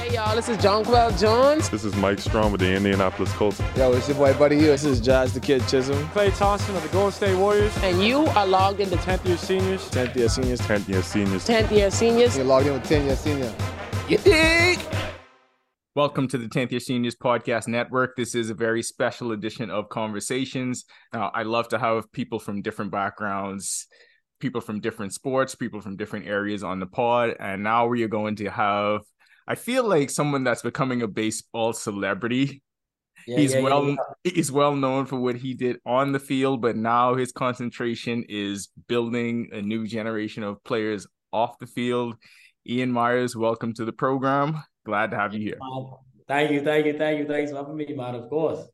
Hey y'all, this is Jonquel Jones. This is Mike Strachan with the Indianapolis Colts. Yo, it's your boy Buddy Hield. This is Jazz the Kid Chisholm. Klay Thompson of the Golden State Warriors. And you are logged into 10th year seniors. 10th year seniors. 10th year seniors. 10th year seniors. You're logged in with 10 year senior. You dig? Welcome to the 10th Year Seniors Podcast Network. This is a very special edition of Conversations. Now, I love to have people from different backgrounds, people from different sports, people from different areas on the pod. And now we are going to have, I feel like someone that's becoming a baseball celebrity. Yeah, he's yeah, well yeah. he's well known for what he did on the field, but now his concentration is building a new generation of players off the field. Ian Mayers, welcome to the program. Glad to have you here. Thank you, thank you, thank you. Thanks for having me, man. Of course.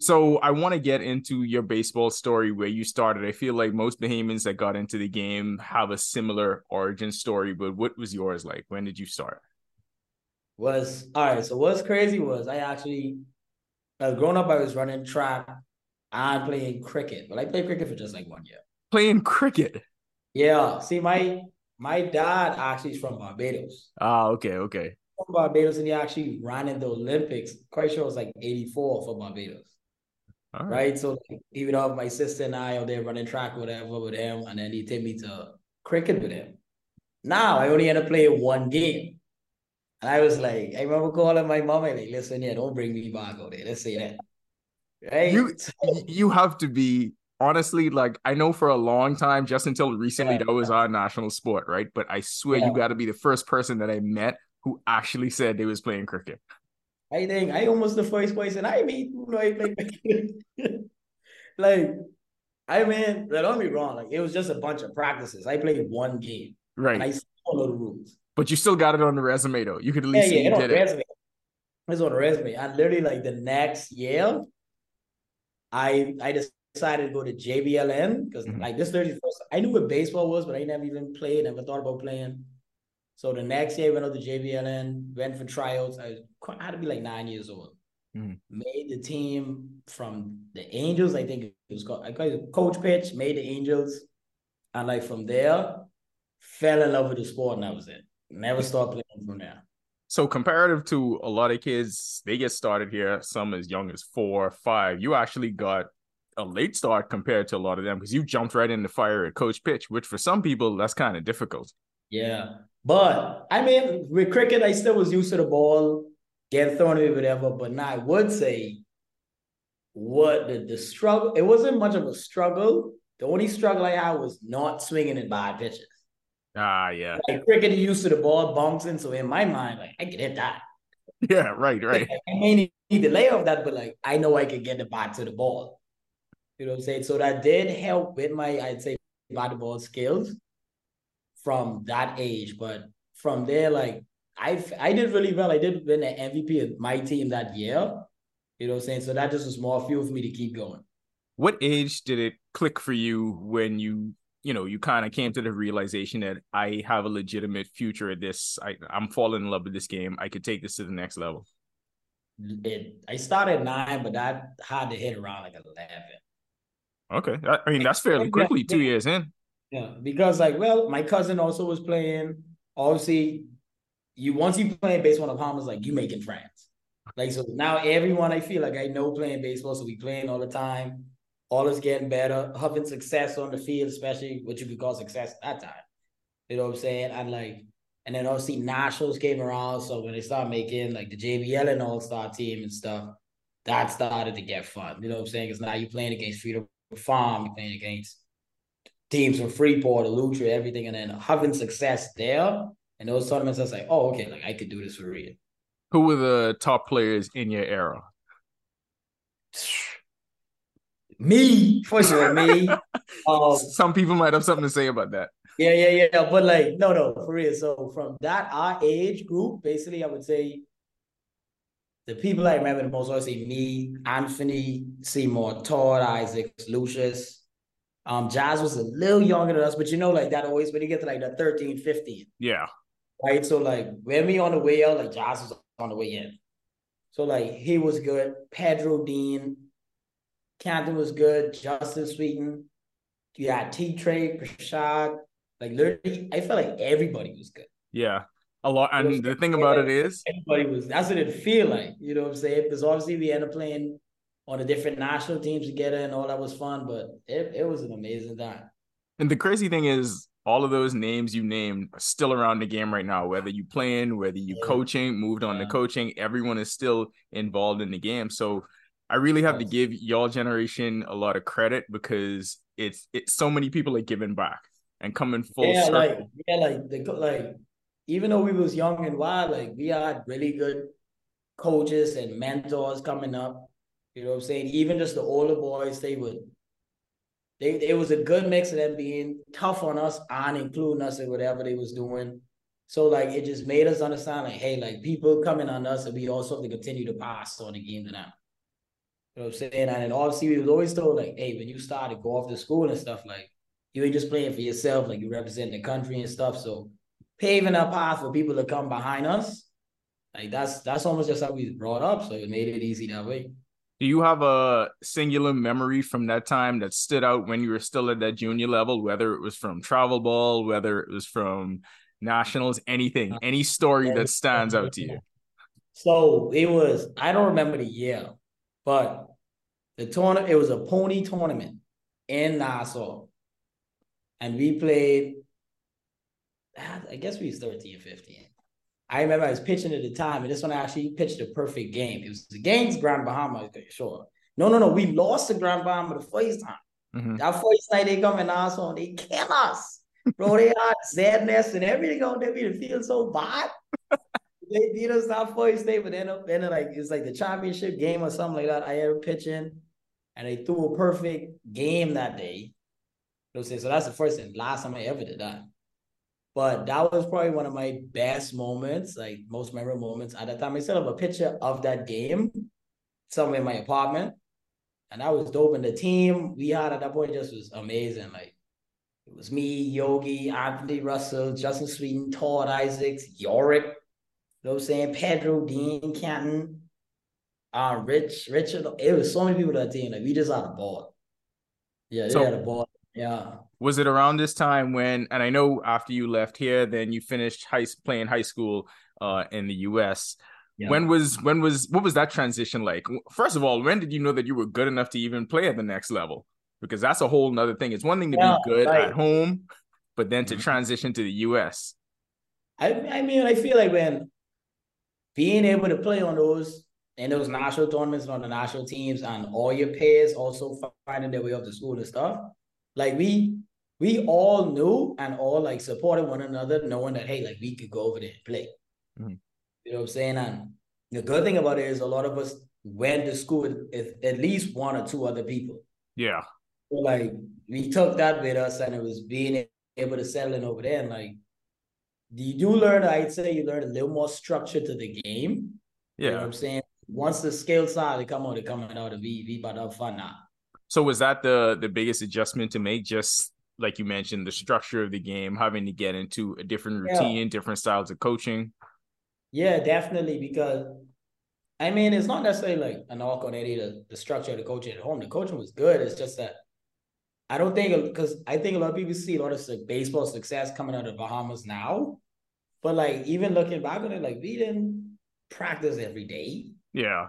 So I want to get into your baseball story where you started. I feel like most Bahamians that got into the game have a similar origin story, but what was yours like? When did you start? Was all right. So what's crazy was I actually, uh, growing up, I was running track and playing cricket, but I played cricket for just like one year. Playing cricket. Yeah. See, my my dad actually is from Barbados. Ah, okay, okay. From Barbados, and he actually ran in the Olympics. Quite sure it was like '84 for Barbados. Right. right? So like, he would have my sister and I out there running track, whatever, with him, and then he'd take me to cricket with him. Now I only had to play one game. And I was like, I remember calling my mom and like, listen here, don't bring me back out there. Let's say that. Right? You you have to be honestly like I know for a long time, just until recently, Yeah. that was our national sport, right? But I swear Yeah. you got to be the first person that I met who actually said they was playing cricket. I think I almost the first person I meet who know I play cricket. like, I mean, don't be wrong. Like, it was just a bunch of practices. I played one game Right. I still know the rules. But you still got it on the resume though. You could at least yeah, say it you on did the it. resume. It's on the resume. And literally, like the next year, I I decided to go to JBLN because Mhm. like this literally first. I knew what baseball was, but I never even played. Never thought about playing. So the next year, I went out to JBLN, went for tryouts. I, was, I had to be like nine years old. Mhm. Made the team from the Angels. I think it was called. I call it coach pitch. Made the Angels, and like from there, fell in love with the sport, and that was it. Never stopped playing from there. So comparative to a lot of kids, they get started here, some as young as four, five. You actually got a late start compared to a lot of them because you jumped right in the fire at coach pitch, which for some people that's kind of difficult. Yeah. But I mean, with cricket, I still was used to the ball, get thrown at me, whatever. But now I would say what the, the struggle, it wasn't much of a struggle. The only struggle I had was not swinging in bad pitches. Ah, yeah. Like cricket, used to the ball bouncing. So in my mind, like I could hit that. Yeah, right, right. I may need the layoff that, but like I know I could get the bat to the ball. You know what I'm saying? So that did help with my, I'd say, bat ball skills from that age. But from there, like I I did really well. I did win the MVP of my team that year. You know what I'm saying? So that just was more fuel for me to keep going. What age did it click for you when you, you know, you kind of came to the realization that I have a legitimate future at this. I, I'm falling in love with this game. I could take this to the next level. It I started nine, but that had to hit around like eleven. Okay. I, I mean, that's fairly Yeah, quickly, two years in. Yeah, because like, well, my cousin also was playing. Obviously, you once you playing baseball in the Bahamas, like you making friends. Like so now everyone I feel like I know playing baseball, so we playing all the time. All is getting better, having success on the field, especially what you could call success at that time. You know what I'm saying? And like, and then obviously nationals came around. So when they start making like the JBLN All Star team and stuff, that started to get fun. You know what I'm saying? Because now you're playing against Freedom Farm, you're playing against teams from Freeport, Eleuthera, everything, and then having success there and those tournaments, I was like, oh, okay, like I could do this for real. Who were the top players in your era? Me, for sure, me. Um, Some people might have something to say about that. yeah, yeah, yeah. But like, no, no, for real. So from that our age group, basically, I would say the people I remember the most, obviously me, Anthony, Seymour, Todd, Isaacs, Lucius. Um, Jazz was a little younger than us, but you know, like that always when you get to like the 13, 15. Yeah. right? So like when we on the way out, like Josh was on the way in. So like he was good. Pedro Dean, Canton was good. Justin Sweeten, you had T Trey, Prashad. Like literally, I felt like everybody was good. Yeah. A lot, and the thing about it is, everybody was that's what it feel like. You know what I'm saying? Because obviously we ended up playing on the different national teams together and all that was fun, but it, it was an amazing time. and the crazy thing is, all of those names you named are still around the game right now. Whether you playing, whether you Yeah. coaching, moved on to coaching, everyone is still involved in the game. So I really have to give y'all generation a lot of credit because it's it's so many people are giving back and coming full yeah, circle. like yeah, like the like even though we was young and wild, like we had really good coaches and mentors coming up. You know what I'm saying? Even just the older boys, they would they it was a good mix of them being tough on us and including us in whatever they was doing. So like it just made us understand like, hey, like people coming on us and we also have to continue to pass on the game to them. You know what I'm saying? And then obviously we was always told like, hey, when you start to go off to school and stuff, like you ain't just playing for yourself, like you represent the country and stuff. So paving a path for people to come behind us, like that's that's almost just how we was brought up. So it made it easy that way. Do you have a singular memory from that time that stood out when you were still at that junior level, whether it was from travel ball, whether it was from nationals, anything, uh, any story that stands out to you? So it was, I don't remember the year, but the tournament, it was a pony tournament in Nassau. And we played, I guess we was 13, or 15. I remember I was pitching at the time, and this one I actually pitched a perfect game. It was against Grand Bahama, sure. No, no, no. We lost to Grand Bahama the first time. Mhm. That first night they come in Nassau and they kill us. Bro, they had sadness and everything on there. We feel so bad. they beat us that first State, but then up then like it's like the championship game or something like that. I had pitching and they threw a perfect game that day. You know? So that's the first and last time I ever did that. But that was probably one of my best moments, like most memorable moments. At that time, I still have a picture of that game somewhere in my apartment. And that was dope. And the team we had at that point just was amazing. Like it was me, Yogi, Anthony Russell, Justin Sweeten, Todd Isaacs, Yorick, know what I'm saying? Pedro, Dean Canton, uh, Rich, Richard. It was so many people that team. Like we just had a ball. Yeah, they So- had a ball. Yeah. Was it around this time when, and I know after you left here, then you finished high playing high school uh, in the U.S. Yeah. When was when was what was that transition like? First of all, when did you know that you were good enough to even play at the next level? Because that's a whole nother thing. It's one thing to Yeah, be good right. at home, but then to Mhm. transition to the U.S. I I mean, I feel like when being able to play on those in those national tournaments and on the national teams, and all your peers also finding their way up to school and stuff, like we we all knew and all like supported one another, knowing that hey, like we could go over there and play. Mhm. You know what I'm saying? And the good thing about it is a lot of us went to school with with at least one or two other people. Yeah, So like we took that with us, and it was being able to settle in over there. And like, you do learn, I'd say, you learn a little more structure to the game. You know what yeah. I'm saying? Once the skills start to come out, they coming out, of about to have fun now. So was that the the biggest adjustment to make? Just like you mentioned, the structure of the game, having to get into a different Yeah. routine, different styles of coaching. Yeah, definitely. Because I mean, it's not necessarily like an knock on any of the, the structure of the coaching at home. The coaching was good. It's just that I don't think because I think a lot of people see a lot of baseball success coming out of Bahamas now. But like even looking back on it, like we didn't practice every day. Yeah,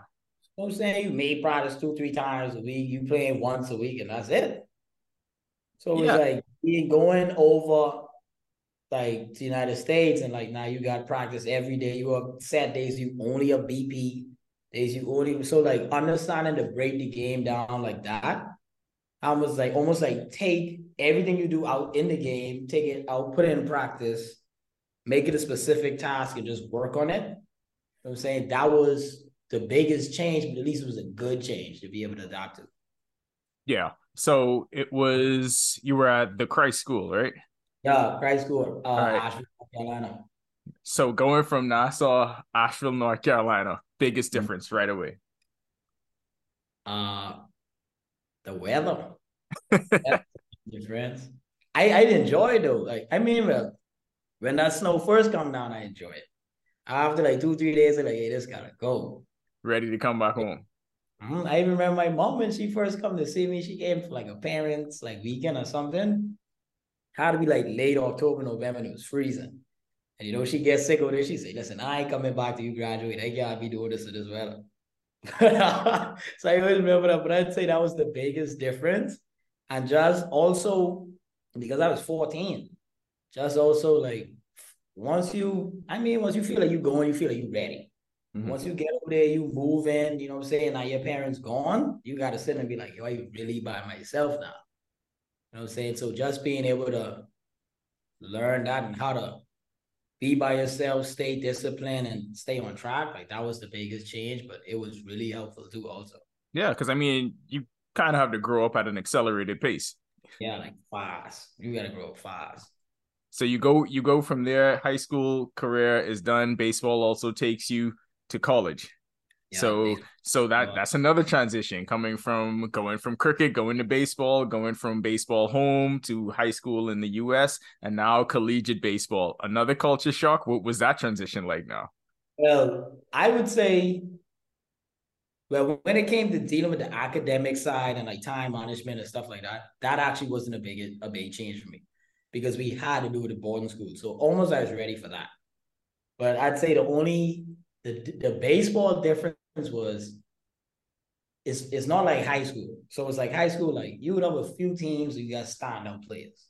You know what I'm saying? You may practice two, three times a week. You playing once a week, and that's it. So it's Yeah. like being going over like the United States, and like now you got practice every day. You have set days you only have BP days you only so like understanding to break the game down like that. I almost like almost like take everything you do out in the game, take it out, put it in practice, make it a specific task, and just work on it. You know I'm saying that was the biggest change, but at least it was a good change to be able to adopt it. yeah. So it was you were at the Christ School, right? Yeah, Christ School, uh, right. Asheville, North Carolina. So going from Nassau, Asheville, North Carolina, biggest Mm-hmm. difference right away. Uh, the weather. Difference. I I enjoy though. Like I mean, when that snow first come down, I enjoy it. After like two three days, I'm like, hey, this gotta go. Ready to come back home. Mhm. I even remember my mom when she first come to see me. She came for like a parents like weekend or something. Had to be like late October, November, and it was freezing. And you know, she gets sick of it. She say, listen, I ain't coming back to you graduate. I can't be doing this to this weather. so I always remember that, but I'd say that was the biggest difference. And just also because I was 14, just also like once you, I mean, once you feel like you're going, you feel like you're ready. Mm-hmm. Once you get over there, you move in, you know what I'm saying? Now your parents gone, you gotta sit and be like, yo, I really by myself now. You know what I'm saying? So just being able to learn that and how to be by yourself, stay disciplined, and stay on track. Like that was the biggest change, but it was really helpful too, also. Yeah, because I mean, you kind of have to grow up at an accelerated pace. Yeah, like fast. You gotta grow up fast. So you go, you go from there. High school career is done. Baseball also takes you to college. Yeah, so so that that's another transition coming from going from cricket going to baseball going from baseball home to high school in the US and now collegiate baseball another culture shock what was that transition like now well I would say well when it came to dealing with the academic side and like time management and stuff like that that actually wasn't a big a big change for me because we had to do it at boarding school so almost I was ready for that but I'd say the only the the baseball difference was it's it's not like high school. So it's like high school, like you would have a few teams and you got standout players,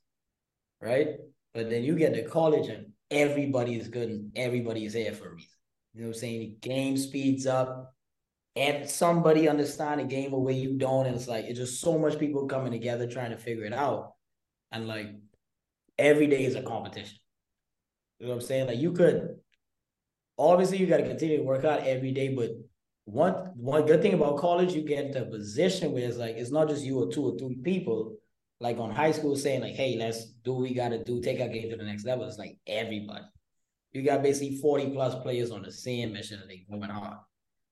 right? But then you get to college and everybody is good and everybody is there for a reason. You know what I'm saying? The game speeds up. And somebody understand the game way you don't. And it's like it's just so much people coming together trying to figure it out. And like every day is a competition. You know what I'm saying? Like you could obviously you got to continue to work out every day, but one one good thing about college, you get into a position where it's like it's not just you or two or three people. Like on high school, saying like, "Hey, let's do what we got to do, take our game to the next level." It's like everybody. You got basically forty plus players on the same mission, and they going hard.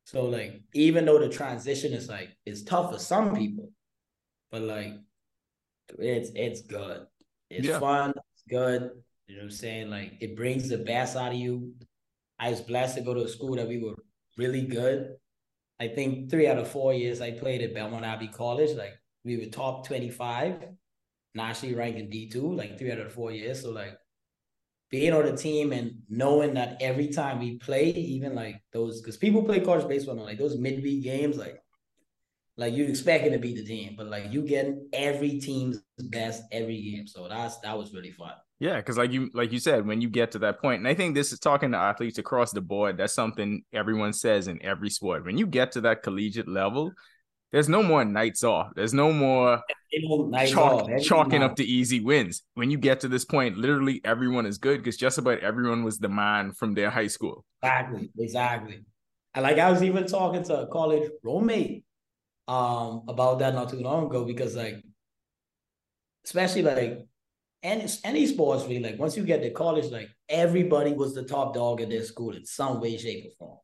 So like, even though the transition is like it's tough for some people, but like, it's it's good. It's yeah. fun. It's good. You know what I'm saying? Like, it brings the best out of you. I was blessed to go to a school that we were really good. I think three out of four years I played at Belmont Abbey College. Like we were top 25, nationally ranked in D2, like three out of four years. So like being on the team and knowing that every time we play, even like those, because people play college baseball on like those midweek games, like like you expecting to beat the team, but like you getting every team's best every game. So that's that was really fun. Yeah, because like you like you said, when you get to that point, and I think this is talking to athletes across the board. That's something everyone says in every sport. When you get to that collegiate level, there's no more nights off. There's no more chalk, chalking up the easy wins. When you get to this point, literally everyone is good because just about everyone was the man from their high school. Exactly, exactly. And like I was even talking to a college roommate um about that not too long ago because like especially like any any sports really like once you get to college like everybody was the top dog at their school in some way shape or form.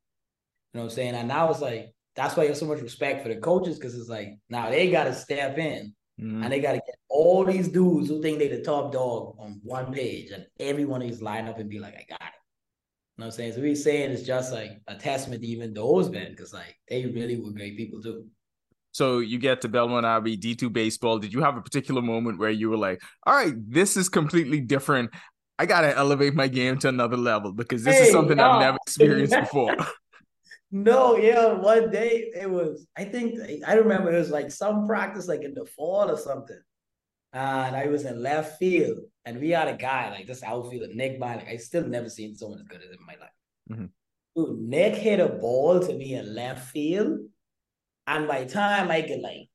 You know what i'm saying? And now it's like that's why you have so much respect for the coaches because it's like now they got to step in mm-hmm. and they got to get all these dudes who think they the top dog on one page and everyone is line up and be like i got it. You know what i'm saying? So we saying it's just like a testament to even those men because like they really were great people too so you get to Belmont Abbey, D2 baseball. Did you have a particular moment where you were like, all right, this is completely different. I got to elevate my game to another level because this hey, is something no. I've never experienced before. no, yeah, one day it was, I think, I remember it was like some practice like in the fall or something. And I was in left field and we had a guy like this outfielder, Nick. Like I still never seen someone as good as him in my life. Mm-hmm. Dude, Nick hit a ball to me in left field and by the time I could like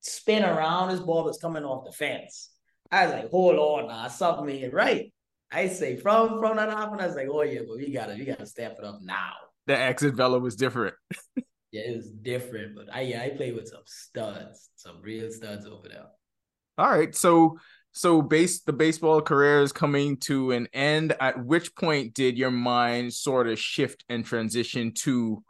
spin around, this ball was coming off the fence. I was like, hold on now, something ain't right. I say from from that happened, I was like, oh yeah, but we gotta we gotta step it up now. The exit velo was different. yeah, it was different, but I yeah, I played with some studs, some real studs over there. All right, so so base the baseball career is coming to an end. At which point did your mind sort of shift and transition to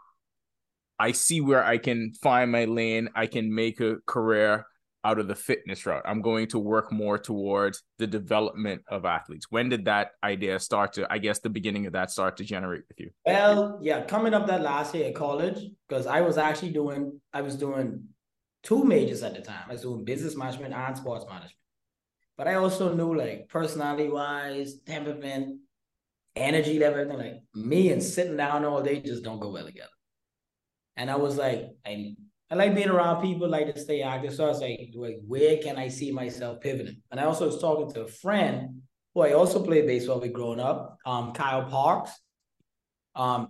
I see where I can find my lane. I can make a career out of the fitness route. I'm going to work more towards the development of athletes. When did that idea start to, I guess, the beginning of that start to generate with you? Well, yeah, coming up that last year at college, because I was actually doing, I was doing two majors at the time. I was doing business management and sports management. But I also knew like personality wise, temperament, energy level, everything. Like me and sitting down all day just don't go well together. And I was like, I I like being around people, like to stay active. So I was like, where can I see myself pivoting? And I also was talking to a friend who I also played baseball with growing up, um, Kyle Parks. Um,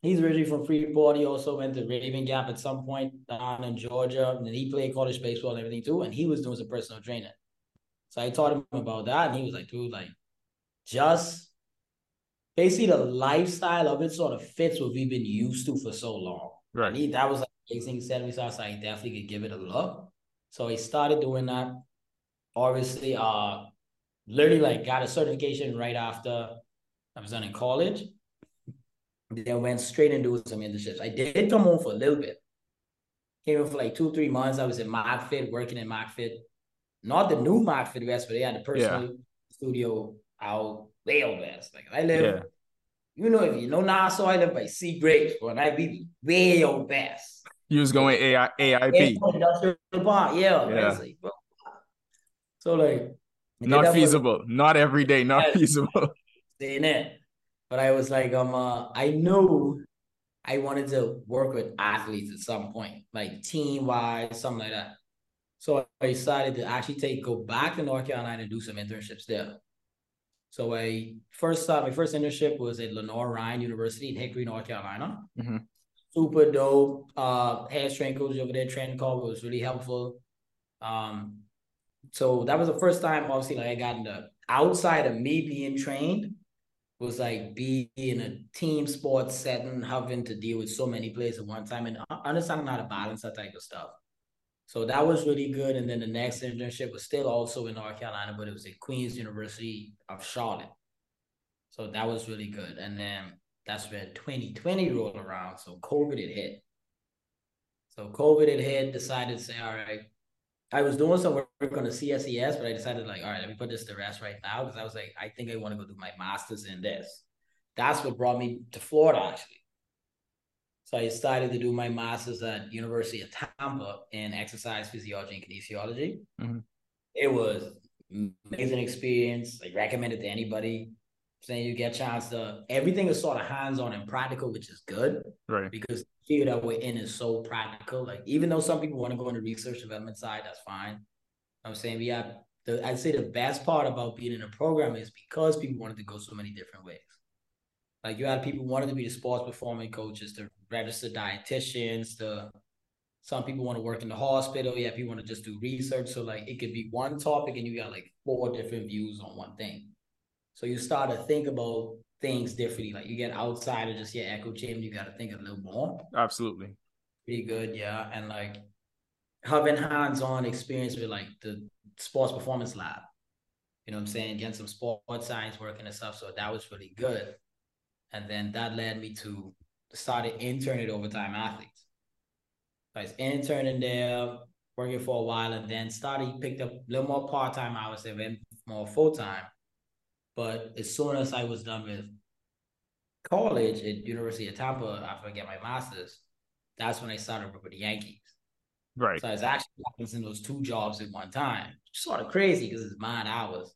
he's originally from Freeport. He also went to Rabun Gap at some point down in Georgia. And he played college baseball and everything too. And he was doing some personal training. So I taught him about that. And he was like, dude, like, just basically the lifestyle of it sort of fits what we've been used to for so long. Right. And he, that was like amazing. He so I was like, definitely could give it a look. So I started doing that. Obviously, uh, literally like got a certification right after I was done in college. Then went straight into some internships. I did come home for a little bit. Came in for like two, three months. I was in MarkFit, working in MarkFit. Not the new MarkFit West, but they had a personal yeah. studio out way out west. Like I live, yeah. You know, if you know Nassau, I live by Sea Grapes, but I be way out west. You was going AI, AIP. Industrial yeah. yeah. so like not feasible. Was, not every day, not feasible. Saying it. But I was like, um, uh, I know I wanted to work with athletes at some point, like team wise, something like that. So I decided to actually take go back to North Carolina and do some internships there. So I first started my first internship was at Lenoir-Rhyne University in Hickory, North Carolina. Mm-hmm. Super dope. Uh, head strength coach over there, training call was really helpful. Um, so that was the first time, obviously, like I got into outside of me being trained was like being in a team sports setting, having to deal with so many players at one time and understanding how to balance that type of stuff. So that was really good. And then the next internship was still also in North Carolina, but it was at Queens University of Charlotte. So that was really good. And then that's when 2020 rolled around. So COVID had hit. So COVID had hit, decided to say, all right, I was doing some work on the CSCS, but I decided like, all right, let me put this to rest right now because I was like, I think I want to go do my master's in this. That's what brought me to Florida actually. So I started to do my master's at University of Tampa in exercise physiology and kinesiology. Mm-hmm. It was amazing experience. I recommend it to anybody. Saying you get a chance to everything is sort of hands-on and practical, which is good. Right. Because the field that we're in is so practical. Like even though some people want to go on the research development side, that's fine. I'm saying we have the I'd say the best part about being in a program is because people wanted to go so many different ways. Like you had people wanted to be the sports performance coaches, the registered dietitians, the some people want to work in the hospital. Yeah, people want to just do research. So like it could be one topic and you got like four different views on one thing. So you start to think about things differently. Like you get outside of just your echo chamber, you got to think a little more. Absolutely. Pretty good, yeah. And like having hands-on experience with like the sports performance lab. You know what I'm saying? Getting some sports science working and stuff. So that was really good. And then that led me to started interning at Overtime Athletes. So I was interning there, working for a while, and then started picked up a little more part-time hours and went more full-time. But as soon as I was done with college at University of Tampa after I get my master's, that's when I started working with the Yankees. Right. So I was actually in those two jobs at one time. Sort of crazy because it's mine hours,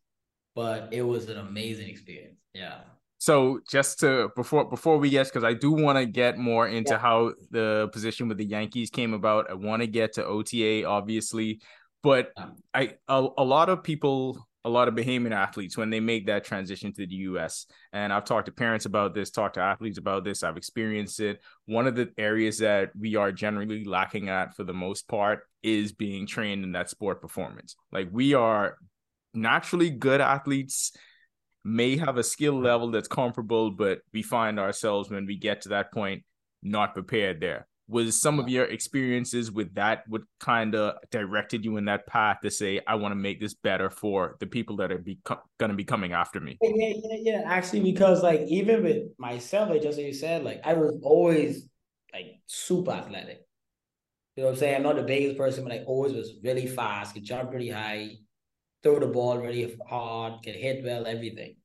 but it was an amazing experience. Yeah. So just to before before we get because I do want to get more into Yeah. how the position with the Yankees came about. I want to get to OTA obviously, but. I a, a lot of people a lot of Bahamian athletes when they make that transition to the US. And I've talked to parents about this, talked to athletes about this. I've experienced it. One of the areas that we are generally lacking at for the most part is being trained in that sport performance. Like we are naturally good athletes may have a skill level that's comparable, but we find ourselves when we get to that point not prepared there. Was some of your experiences with that what kind of directed you in that path to say, I want to make this better for the people that are be- going to be coming after me? Yeah, yeah, yeah. Actually, because like even with myself, like just like you said, like I was always like super athletic. You know what I'm saying? I'm not the biggest person, but I always was really fast, could jump really high, throw the ball really hard, can hit well, everything.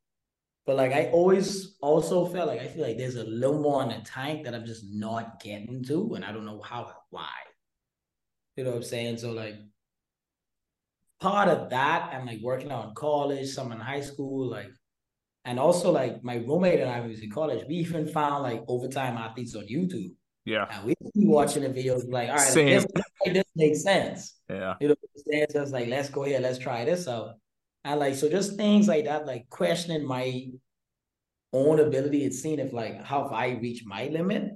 But like I always also felt like I feel like there's a little more in the tank that I'm just not getting to, and I don't know how why. You know what I'm saying? So like part of that and like working out in college, some in high school, like And also, like my roommate and I was in college, we even found like overtime athletes on YouTube. Yeah. And we be watching the videos like, all right, Same. this, this makes sense. Yeah. You know, it's just like, let's go here, let's try this out. And like, so just things like that, like questioning my own ability and seeing if like how if I reach my limit,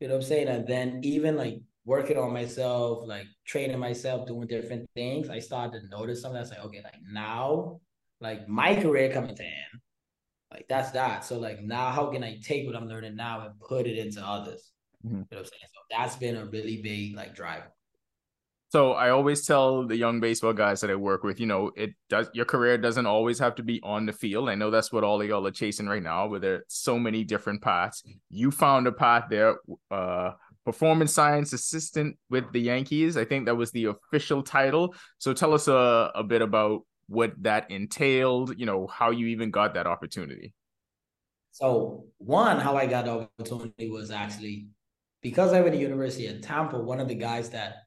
you know what I'm saying? And then even like working on myself, like training myself, doing different things, I started to notice something that's like, okay, like now, like my career coming to end. Like that's that. So like now how can I take what I'm learning now and put it into others? Mhm. You know what I'm saying? So that's been a really big like driver. So I always tell the young baseball guys that I work with, you know, it does your career doesn't always have to be on the field. I know that's what all of y'all are chasing right now, where there's so many different paths. You found a path there, uh, performance science assistant with the Yankees. I think that was the official title. So tell us a, a bit about what that entailed, you know, how you even got that opportunity. So one, how I got the opportunity was actually because I went to the University of Tampa, one of the guys that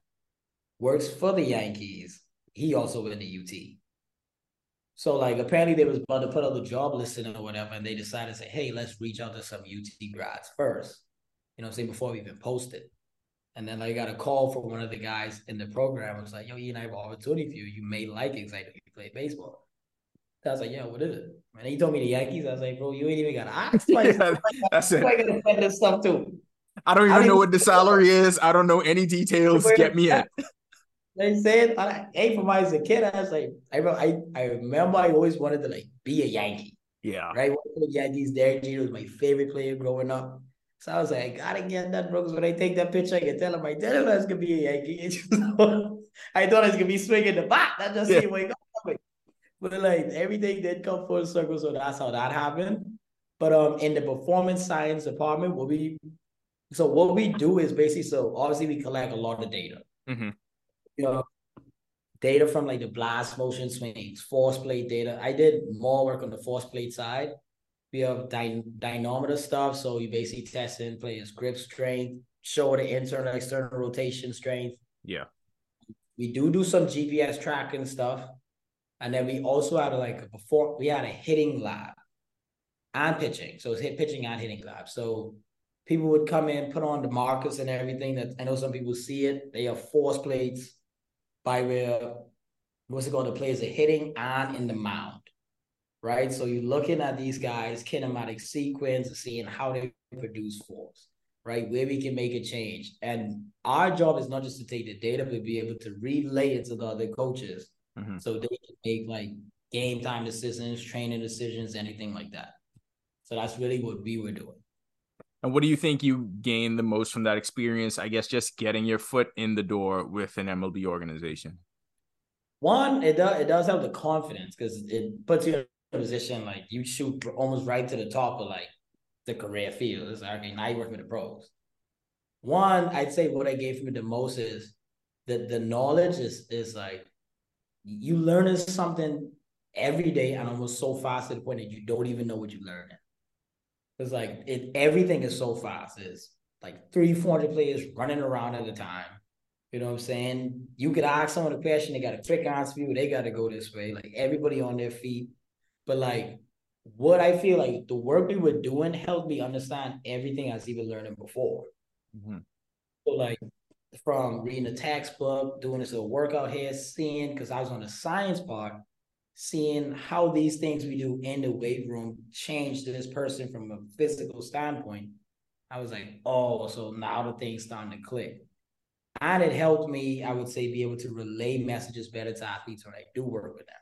works for the Yankees, he also went to UT. So like apparently they was about to put out the job listing or whatever, and they decided to say, hey, let's reach out to some UT grads first. You know what I'm saying? Before we even posted. And then I got a call from one of the guys in the program. It was like, yo, Ian, I have an opportunity for you. You may like it because I know you play baseball. I was like, yeah, what is it? And he told me the Yankees. I was like, bro, you ain't even got to ask. Like, Yeah, that's it. I gotta find this stuff too. I don't I even know what the salary is. I don't know any details. Get me in. They said, I, hey, from as a kid, I was like, I, remember- I, I remember I always wanted to like be a Yankee, Yeah. right? One of the Yankees, Derek Jeter was my favorite player growing up. So I was like, I gotta get that, bro. Because when I take that picture, I can tell him, I tell him that's gonna be a Yankee. I thought I was gonna be swinging the bat. That just Yeah. seemed like, but like everything did come full circle, so that's how that happened. But um, in the performance science department, what we so what we do is basically so obviously we collect a lot of data. Mhm. You know, data from like the blast motion swings, force plate data. I did more work on the force plate side. We have dy- dynamometer stuff, so you basically test in players' grip strength, show the internal external rotation strength. Yeah. We do do some GPS tracking stuff, and then we also had a, like a before we had a hitting lab and pitching. So it's hit pitching and hitting lab. So people would come in, put on the markers and everything. That I know some people see it. They have force plates by where what's it called? The players are hitting on in the mound, right? So you're looking at these guys kinematic sequence, seeing how they produce force, right? Where we can make a change. And our job is not just to take the data, but be able to relay it to the other coaches Mhm. so they can make like game time decisions, training decisions, anything like that. So that's really what we were doing. And what do you think you gained the most from that experience? I guess just getting your foot in the door with an MLB organization. One, it does it does have the confidence because it puts you in a position like you shoot almost right to the top of like the career field. It's like okay, now you work with the pros. One, I'd say what I gave from it the most is that the knowledge is is like you learning something every day and almost so fast to the point that you don't even know what you're learning. It's like it everything is so fast. It's like three, four hundred players running around at a time. You know what I'm saying? You could ask someone a question, they got a quick answer for you, they got to go this way. Like everybody on their feet. But like what I feel like the work we were doing helped me understand everything I was even learning before. Mhm. So like from reading a textbook, doing this little workout here, seeing because I was on the science part, seeing how these things we do in the weight room change this person from a physical standpoint. I was like, oh, so now the thing's starting to click. And it helped me, I would say, be able to relay messages better to athletes when I do work with them.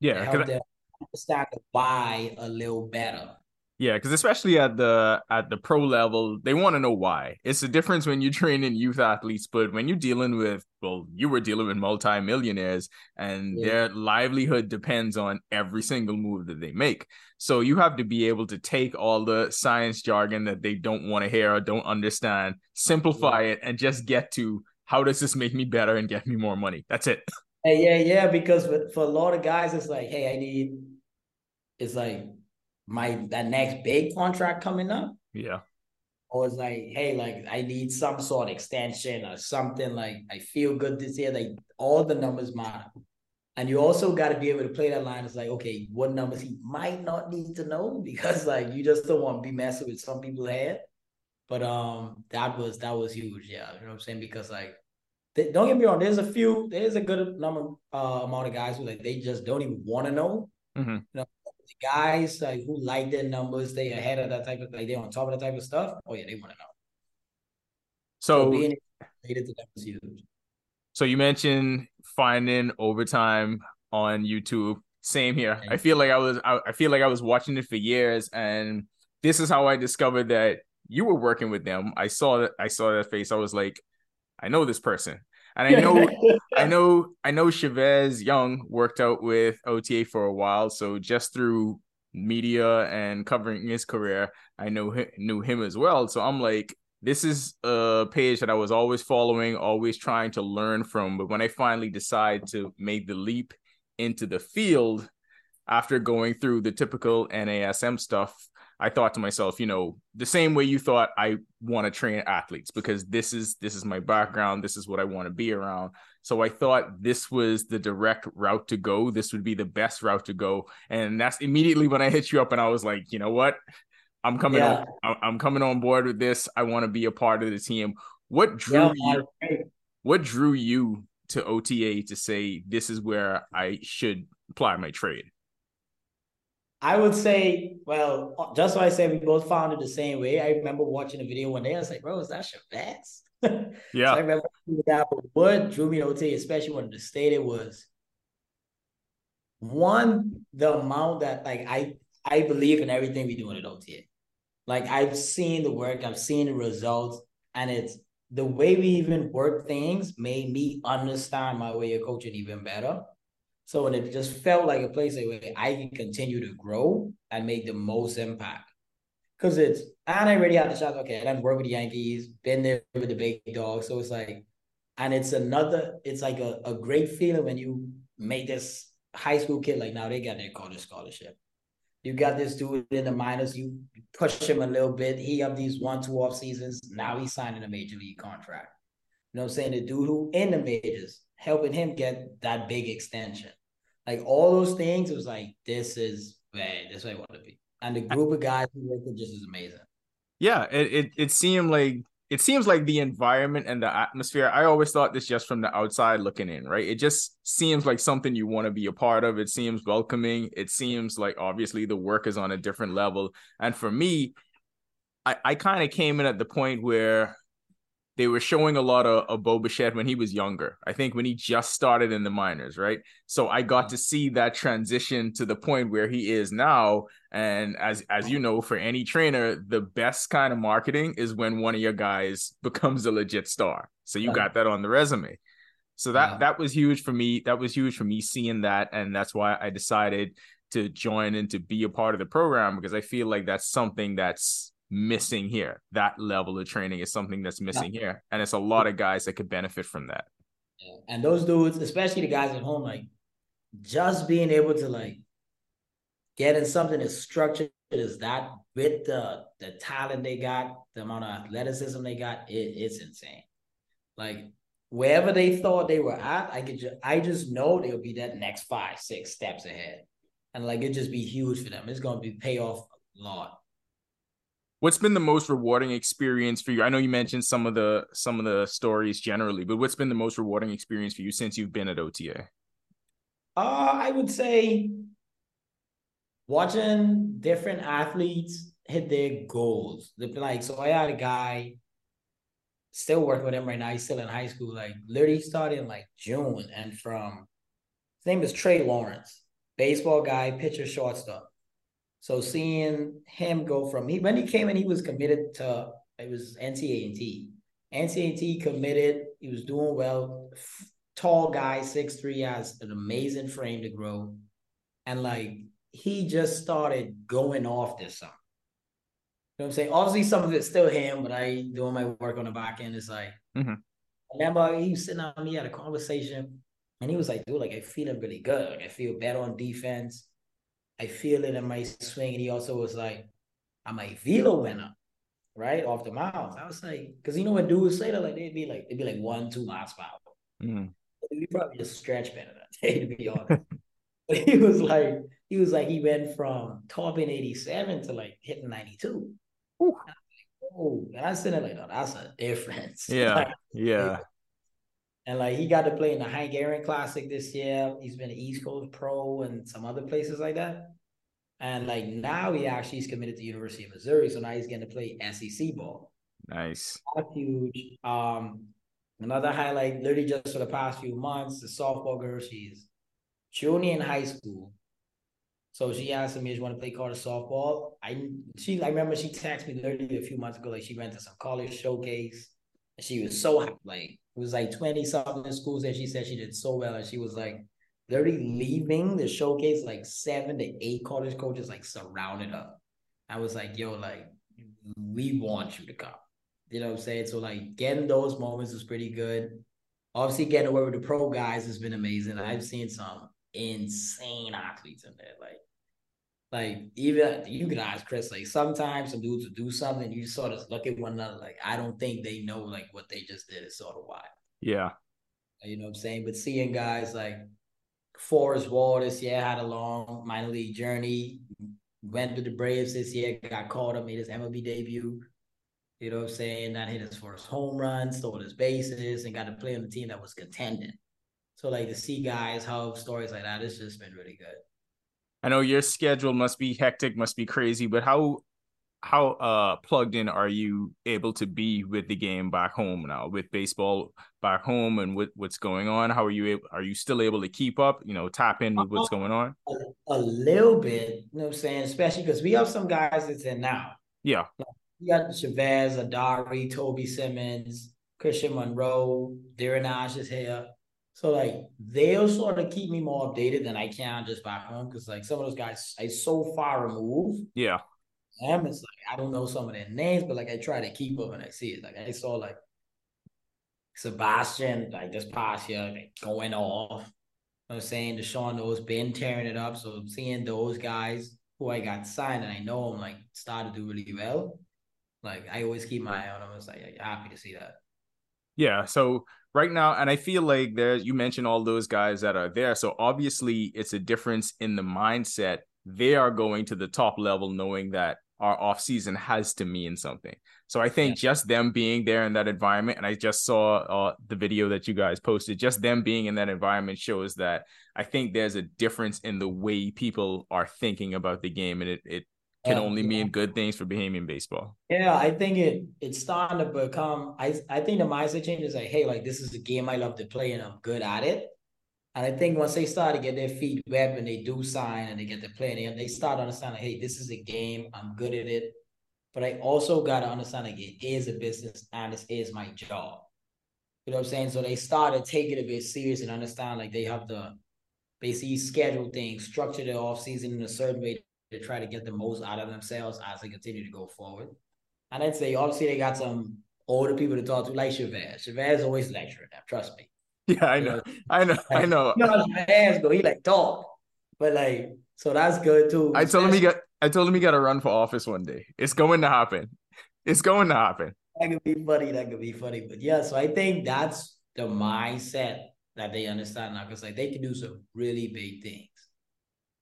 It Yeah, 'cause- helped them understand the why a little better. yeah, because especially at the at the pro level, they want to know why. It's the difference when you're training youth athletes, but when you're dealing with well, you were dealing with multimillionaires, and Yeah. their livelihood depends on every single move that they make. So you have to be able to take all the science jargon that they don't want to hear or don't understand, simplify it, and just get to how does this make me better and get me more money. That's it. Hey, yeah, yeah, because for, for a lot of guys, it's like, hey, I need, it's like my that next big contract coming up, Yeah. Or it's like, hey, like I need some sort of extension or something. Like I feel good this year. Like all the numbers matter. And you also got to be able to play that line. It's like, okay, what numbers he might not need to know because like you just don't want to be messing with some people's head. But um, that was that was huge. Yeah, you know what I'm saying? Because like, they, don't get me wrong. There's a few. There's a good number uh, amount of guys who like they just don't even want to know. Mhm. You know, the guys like who like their numbers, they ahead of that type of like they on top of that type of stuff. Oh yeah, they want to know. So being related to them is huge. So you mentioned finding overtime on YouTube. Same here. I feel like I was I, I feel like I was watching it for years, and this is how I discovered that you were working with them. I saw that I saw that face. I was like, I know this person, and I know I know I know Chavez Young worked out with OTA for a while. So just through media and covering his career, I know knew him as well. So I'm like, this is a page that I was always following, always trying to learn from. But when I finally decide to make the leap into the field after going through the typical NASM stuff, I thought to myself, you know, the same way you thought I want to train athletes because this is this is my background, this is what I want to be around. So I thought this was the direct route to go. This would be the best route to go. And that's immediately when I hit you up and I was like, you know what? I'm coming Yeah. on I'm- coming on board with this. I want to be a part of the team. What drew Yeah, you what drew you to OTA to say this is where I should apply my trade? I would say, well, just so I said we both found it the same way. I remember watching a video one day. I was like, bro, is that Chavez? So I Yeah. remember that. But what drew me to OTA, especially when the state it was one, the amount that like I I believe in everything we do at OTA. Like I've seen the work, I've seen the results, and it's the way we even work things made me understand my way of coaching even better. So and it just felt like a place where I can continue to grow and make the most impact. Cause it's and I already had the shot. Okay, I done work with the Yankees, been there with the big dogs. So it's like, and it's another, it's like a, a great feeling when you make this high school kid like now they got their college scholarship. You got this dude in the minors, you push him a little bit. He have these one, two off seasons. Now he's signing a major league contract. You know what I'm saying? The dude who in the majors, helping him get that big extension. Like all those things, it was like, this is bad. This is where I want to be. And the group of guys who work with just is amazing. Yeah, it, it it seemed like it seems like the environment and the atmosphere. I always thought this just from the outside looking in, right? It just seems like something you want to be a part of. It seems welcoming. It seems like obviously the work is on a different level. And for me, I, I kind of came in at the point where they were showing a lot of, of Bo Bichette when he was younger. I think when he just started in the minors, right? So I got to see that transition to the point where he is now. And as as you know, for any trainer, the best kind of marketing is when one of your guys becomes a legit star. So you got that on the resume. So that Yeah. that was huge for me. That was huge for me seeing that, and that's why I decided to join and to be a part of the program because I feel like that's something that's missing here. That level of training is something that's missing here, and it's a lot of guys that could benefit from that. And those dudes, especially the guys at home, like just being able to like get in something as structured as that with the the talent they got, the amount of athleticism they got, it, it's insane. Like wherever they thought they were at, I could just I just know they'll be that next five, six steps ahead. And like it just be huge for them. It's gonna be pay off a lot. What's been the most rewarding experience for you? I know you mentioned some of the some of the stories generally, but what's been the most rewarding experience for you since you've been at OTA? Uh, I would say watching different athletes hit their goals. Like, so I had a guy still working with him right now. He's still in high school. Like, literally started in like June, and from his name is Trey Lawrence, baseball guy, pitcher, shortstop. So seeing him go from he when he came in, he was committed to it was NCAA NCAA committed. He was doing well. Tall guy, six three, has an amazing frame to grow, and like he just started going off this summer. You know what I'm saying? Obviously, some of it's still him, but I doing my work on the back end. It's like, Mhm. I remember he was sitting on me had a conversation, and he was like, "Dude, like I feeling really good. Like I feel better on defense. I feel it in my swing." And he also was like, "I'm a velo winner." Right off the mound, I was like, because you know when dudes say that, like they'd be like, they'd be like one, two miles per hour. Mm. we probably just stretch better that day, to be honest. but he was like, he was like, he went from topping 87 to like hitting 92. Ooh. Oh, and I said, like, oh, that's a difference. Yeah, Like, yeah, and like he got to play in the Hank Aaron Classic this year. He's been an East Coast Pro and some other places like that. And like now he actually is committed to University of Missouri, so now he's getting to play SEC ball. nice. That's huge. Um, another highlight, literally just for the past few months, the softball girl. She's junior in high school, so she asked me, "Do you want to play college softball?" I she I remember she texted me literally a few months ago, like she went to some college showcase, and she was so happy. Like it was like twenty something schools, and she said she did so well, and she was like literally leaving the showcase, like seven to eight college coaches like surrounded her. I was like, "Yo, like we want you to come." You know what I'm saying? So like getting those moments was pretty good. Obviously, getting away with the pro guys has been amazing. I've seen some insane athletes in there. Like, like even you can ask Chris. Like sometimes some dudes will do something, you sort of look at one another. Like I don't think they know like what they just did is sort of why. Yeah, You know what I'm saying? But seeing guys like Forrest Wall this year had a long minor league journey. Went to the Braves this year, got called up, made his MLB debut. You know what I'm saying? Not hit his first home run, stole his bases, and got to play on a team that was contending. So like to see guys have stories like that, it's just been really good. I know your schedule must be hectic, must be crazy, but how how uh plugged in are you able to be with the game back home now with baseball back home and with what's going on how are you able are you still able to keep up you know tap in with what's going on A, a little bit, you know what I'm saying? Especially because we have some guys that's in now. yeah You got Chavez, Adari, Toby Simmons, Christian Monroe, Darren Ash is here. So like they'll sort of keep me more updated than I can just back home because like some of those guys I so far removed. yeah Them it's like I don't know some of their names, but like I try to keep up and I see it. Like I saw like Sebastian like this past year like, going off. You know I'm saying D'Shawn Knowles been tearing it up. So seeing those guys who I got signed and I know them like start to do really well. Like I always keep my eye on them. It's like I'm happy to see that. Yeah so right now and i feel like there you mentioned all those guys that are there so obviously it's a difference in the mindset. They are going to the top level knowing that our off season has to mean something. So i think just them being there in that environment and i just saw uh, the video that you guys posted just them being in that environment shows that i think there's a difference in the way people are thinking about the game and it, it can oh, Yeah, only mean good things for Bahamian baseball Yeah, I think it it's starting to become. I I think the mindset change is like, hey, like this is a game I love to play and I'm good at it. And I think once they start to get their feet wet and they do sign and they get to play and they, they start understanding, hey, this is a game. I'm good at it. But I also got to understand, like, it is a business and this is my job. You know what I'm saying? So they started taking it a bit serious and understand, like, they have to basically schedule things, structure their off season in a certain way to try to get the most out of themselves as they continue to go forward. And I'd say, obviously, they got some older people to talk to, like Chavez. Chavez always lecturing them, trust me. yeah i know i know i know You know Chavez go, he like talk. But like, so that's good too. I told him he got. I told him he got to run for office one day. It's going to happen. It's going to happen. that could be funny. That could be funny. But yeah, so I think that's the mindset that they understand now. Cause like they can do some really big things.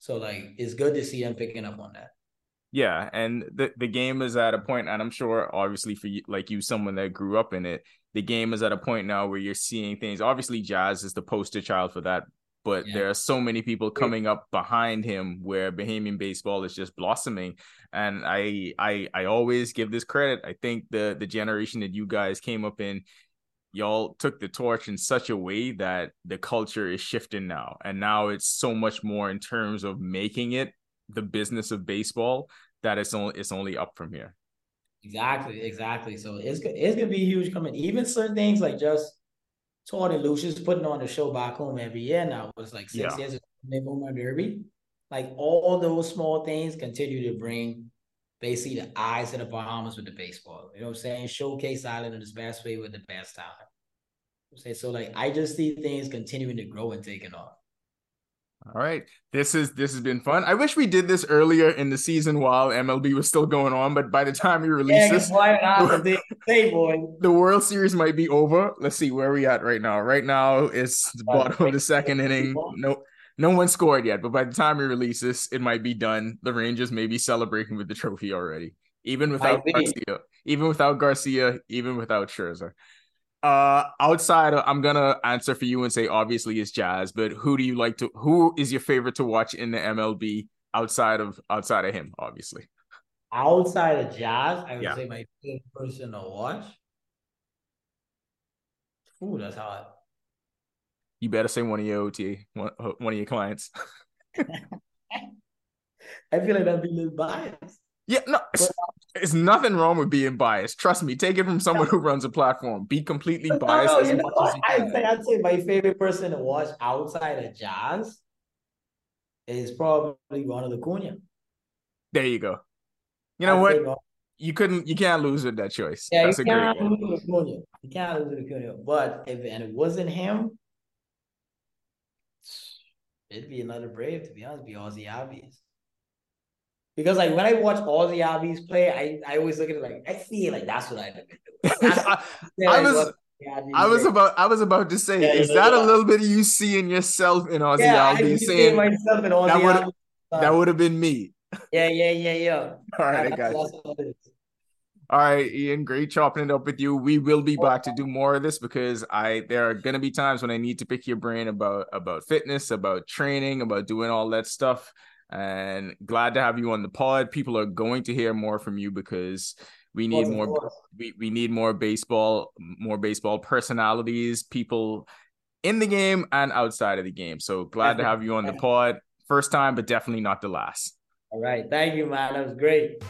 So like it's good to see them picking up on that. Yeah, and the the game is at a point, and I'm sure, obviously, for you, like you, someone that grew up in it, the game is at a point now where you're seeing things. Obviously, Jazz is the poster child for that, but Yeah. there are so many people coming up behind him where Bahamian baseball is just blossoming. And I, I, I always give this credit. I think the the generation that you guys came up in, y'all took the torch in such a way that the culture is shifting now, and now it's so much more in terms of making it the business of baseball that it's only it's only up from here. Exactly, exactly. So it's it's gonna be huge coming. Even certain things like just Todd and Lucius putting on the show back home every year now. it was like six Yeah. years ago, home derby. Like all those small things continue to bring basically the eyes of the Bahamas with the baseball. You know what I'm saying? Showcase Island in its best way with the best talent. You know what I'm saying? So like I just see things continuing to grow and taking off. All right. This is this has been fun. I wish we did this earlier in the season while MLB was still going on, but by the time we release Yeah, this, why not? They say, boy. the World Series might be over. Let's see where we at right now. Right now it's the bottom of the second inning. No no one scored yet, but by the time we release this, it might be done. The Rangers may be celebrating with the trophy already. Even without. Garcia. Even without Garcia, even without Scherzer. Uh outside I'm gonna answer for you and say obviously it's Jazz, but who do you like to who is your favorite to watch in the MLB outside of outside of him, obviously? Outside of Jazz, I would Yeah. say my favorite person to watch. Ooh, that's hot. You better say one of your OT, one, one of your clients. I feel like that'd be a little biased. Yeah, no, it's, it's nothing wrong with being biased. Trust me, take it from someone who runs a platform. Be completely But no, biased no, as you know much as you I'd can. say I'd say my favorite person to watch outside of Jazz is probably Ronald Acuna. There you go. You know I'd what? say You couldn't, you can't lose with that choice. Yeah, That's you a great can't one. lose with Acuna. You can't lose with Acuna. But if and it wasn't him, it'd be another Brave, to be honest, it'd be Ozzie Albies. Because like when I watch Ozzie Albies play, I, I always look at it like I feel like that's what I've been I, I was, I was about, I was about to say, Yeah, is yeah, that a little bit of you seeing yourself in Ozzie yeah, I Albies see saying myself in Ozzie that would've- that would have been me? Yeah, yeah, yeah, yeah. All right, I got you. that's what it is. All right, Ian, great chopping it up with you. We will be back to do more of this because I there are gonna be times when I need to pick your brain about about fitness, about training, about doing all that stuff. And glad to have you on the pod. People are going to hear more from you because we need more course. we, we need more baseball, more baseball personalities, people in the game and outside of the game. So glad to have you on the pod. First time, but definitely not the last. All right. Thank you, man. That was great.